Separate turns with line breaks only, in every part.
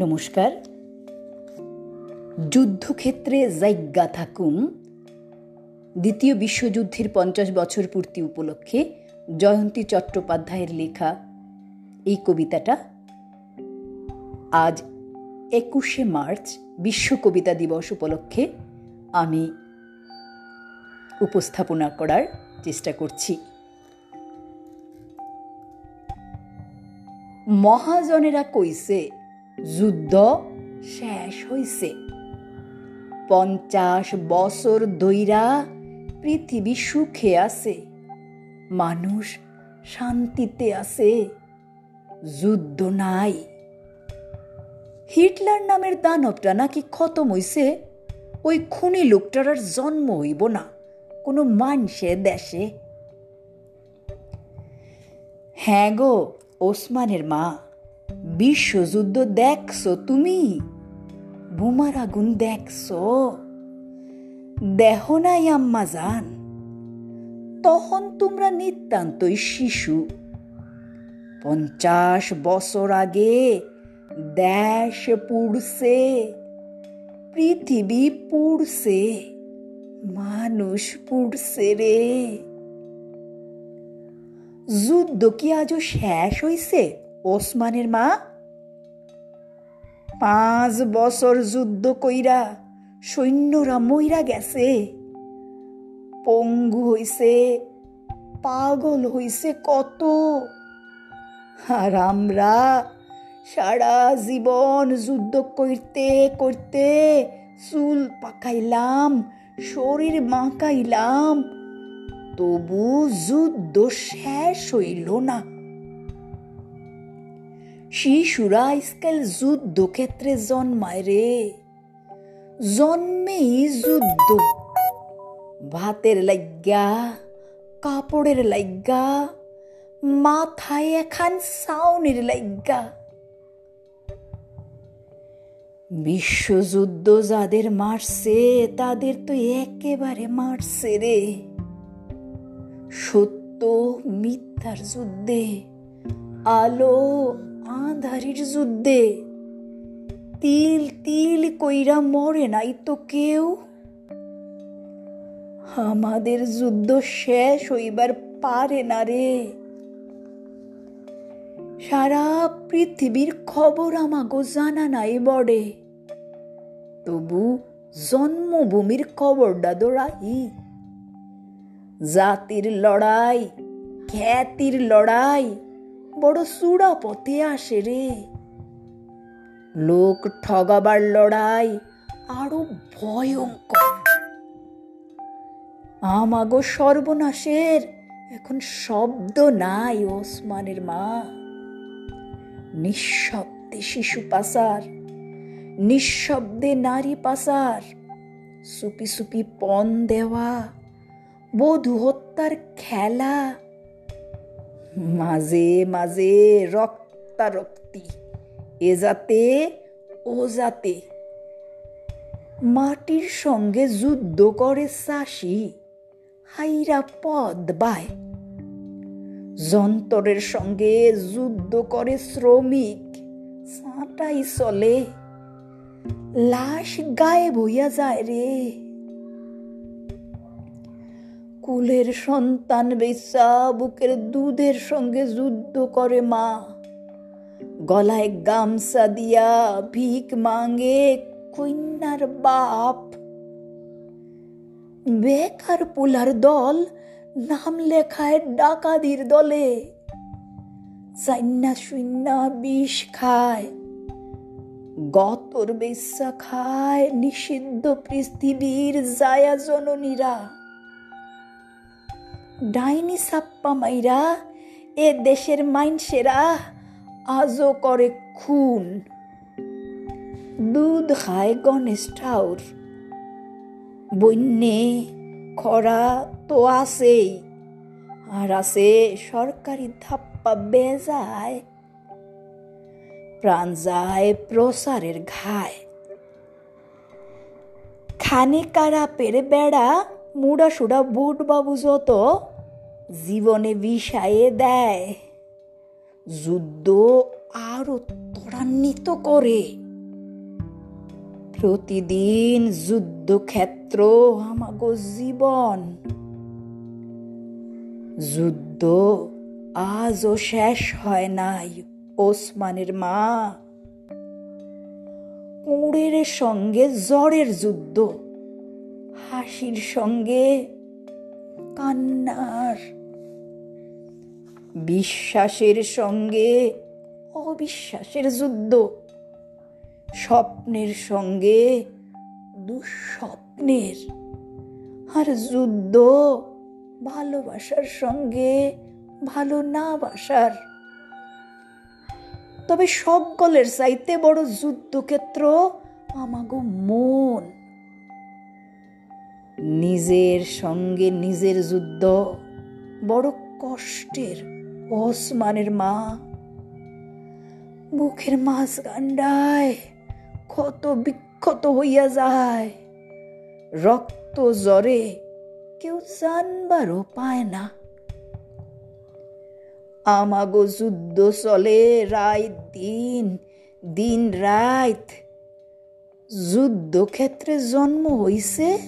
নমস্কার। যুদ্ধক্ষেত্রে জায়গা থাকুম। দ্বিতীয় বিশ্বযুদ্ধের পঞ্চাশ বছর পূর্তি উপলক্ষে জয়ন্তী চট্টোপাধ্যায়ের লেখা এই কবিতাটা আজ একুশে মার্চ বিশ্ব কবিতা দিবস উপলক্ষে আমি উপস্থাপনা করার চেষ্টা করছি। মহাজনেরা কইছে যুদ্ধ শেষ হইছে। পঞ্চাশ বছর দইরা পৃথিবী সুখে আছে, মানুষ শান্তিতে আছে, যুদ্ধ নাই। হিটলার নামের দানবটা নাকি খতম হইছে, ওই খুনি লোকটার আর জন্ম হইব না, কোনো মানসে দেশে। হ্যাঁ গো, ওসমানের মা। বিশ্বযুদ্ধ দেখছ তুমি? বোমার আগুন দেখছ? দেহ নাই আম্মা যান তখন তোমরা নিতান্তই শিশু। পঞ্চাশ বছর আগে দেশ পুড়ছে, পৃথিবী পুড়ছে, মানুষ পুড়ছে রে। যুদ্ধ কি আজও শেষ হইছে? ওসমানের মা? পাঁচ বছর যুদ্ধ কইরা সৈন্যরা মইরা গেছে। পঙ্গু হইছে, পাগল হইছে কত। আর আমরা সারা জীবন যুদ্ধ করতে করতে চুল পাকাইলাম, শরীর মাকাইলাম তবু যুদ্ধ শেষ হইল না। শিশুরা আজকাল যুদ্ধক্ষেত্রে জন্মায় রে। জন্মেই যুদ্ধ। ভাতের লাইগা, কাপড়ের লাইগা, মাথায় এখান সাউনের লাইগা। বিশ্বযুদ্ধ যাদের মারছে, তাদের তো একেবারে মারছে রে। সত্য মিথ্যার যুদ্ধে আলো আধারির যুদ্ধে। তিল তিল কইরা মরে নাই তো কেউ? আমাদের যুদ্ধ শেষ হইবার পারে না রে। সারা পৃথিবীর খবর আমাগো জানা নাই বড়ে। তবু জন্মভূমির খবরটা দৌড়াই জাতির লড়াই, খ্যাতির লড়াই বড় চূড়া পথে আসে রে। লোক ঠগাবার লড়াই আরও ভয়ঙ্কর। আমাগো সর্বনাশের এখন শব্দ নাই ওসমানের মা। নিঃশব্দে শিশু পাসার নিঃশব্দে নারী পাসার সুপি সুপি পণ দেওয়া, বধূ হত্যার খেলা। মাঝে মাঝে রক্তারক্তি, এ যাতে, ও যাতে। মাটির সঙ্গে যুদ্ধ করে চাষি, হাইরা পদ বায়। যন্তরের সঙ্গে যুদ্ধ করে শ্রমিক চলে। লাশ গায়েব হইয়া যায় রে। কুলের সন্তান বেসা বুকের দুধের সঙ্গে যুদ্ধ করে মা। গলায় গামছা দিয়া ভিক মাঙ্গে কন্যার বাপ। বেকার পোলার দল নাম লেখায় ডাকাদির দলে। সাইন্না বিষ খায়, গতর বেসা খায় নিষিদ্ধ পৃথিবীর জায়া জননীরা। ডাইনি সাপ্পা মাইরা, এ দেশের মাইনসেরা আজও করে খুন। দুধ খায় গণেশ ঠাউর। বন্যে খরা তো আছেই, আর আছে সরকারি ধাপ্পা বেজায়। প্রাণ যায় প্রসারের ঘায়। খানে কারা পেরে বেড়া মুড়া সুড়া বুট বাবু যত জীবনে বিষায়ে দেয়। যুদ্ধ আরও ত্বরান্বিত করে। প্রতিদিন যুদ্ধক্ষেত্র আমাগো জীবন। যুদ্ধ আজও শেষ হয় নাই ওসমানের মা। কুঁড়ের সঙ্গে জ্বরের যুদ্ধ, হাসির সঙ্গে কান্নার বিশ্বাসের সঙ্গে, অবিশ্বাসের যুদ্ধ, স্বপ্নের সঙ্গে, দুঃস্বপ্নের আর যুদ্ধ, ভালোবাসার সঙ্গে, ভালো না বাসার। তবে সকলের চাইতে বড় যুদ্ধক্ষেত্র আমাগো মন। নিজের সঙ্গে নিজের যুদ্ধ, বড় কষ্টের ওসমানের মা। বুকের মাছ গান্ডায় ক্ষত বিক্ষত হইয়া যায়। রক্ত জ্বরে কেউ জানবারও পায় না। আমাগো যুদ্ধ চলে রাত দিন দিন রাত যুদ্ধক্ষেত্রে জন্ম হইছে,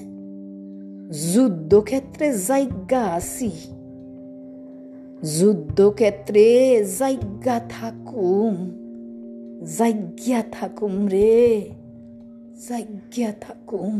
যুদ্ধক্ষেত্রে জায়গা আছি। যুদ্ধক্ষেত্রে জায়গা থাকুম জায়গা থাকুম রে জায়গা থাকুম